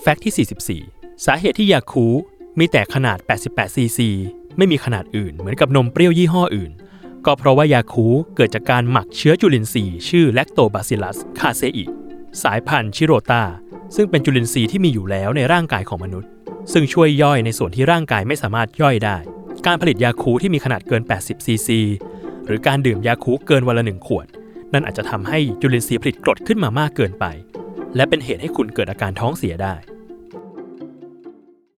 fact ที่ 44 สาเหตุที่ยาคูลท์มีแต่ขนาด 88 ซีซี ไม่มีขนาดอื่น เหมือนกับนมเปรี้ยวยี่ห้ออื่น ก็เพราะว่ายาคูลท์เกิดจากการหมักเชื้อจุลินทรีย์ชื่อแลคโตบาซิลัสคาเซอิสายพันธุ์ชิโรตาซึ่งเป็นจุลินทรีย์ที่มีอยู่แล้วในร่างกายของมนุษย์ ซึ่งช่วยย่อยในส่วนที่ร่างกายไม่สามารถย่อยได้ การผลิตยาคูลท์ที่มีขนาดเกิน 80 ซีซี หรือการดื่มยาคูลท์เกินวันละหนึ่งขวด นั่นอาจจะทำให้จุลินทรีย์ผลิตกรดขึ้นมามากเกินไป และเป็นเหตุให้คุณเกิดอาการท้องเสียได้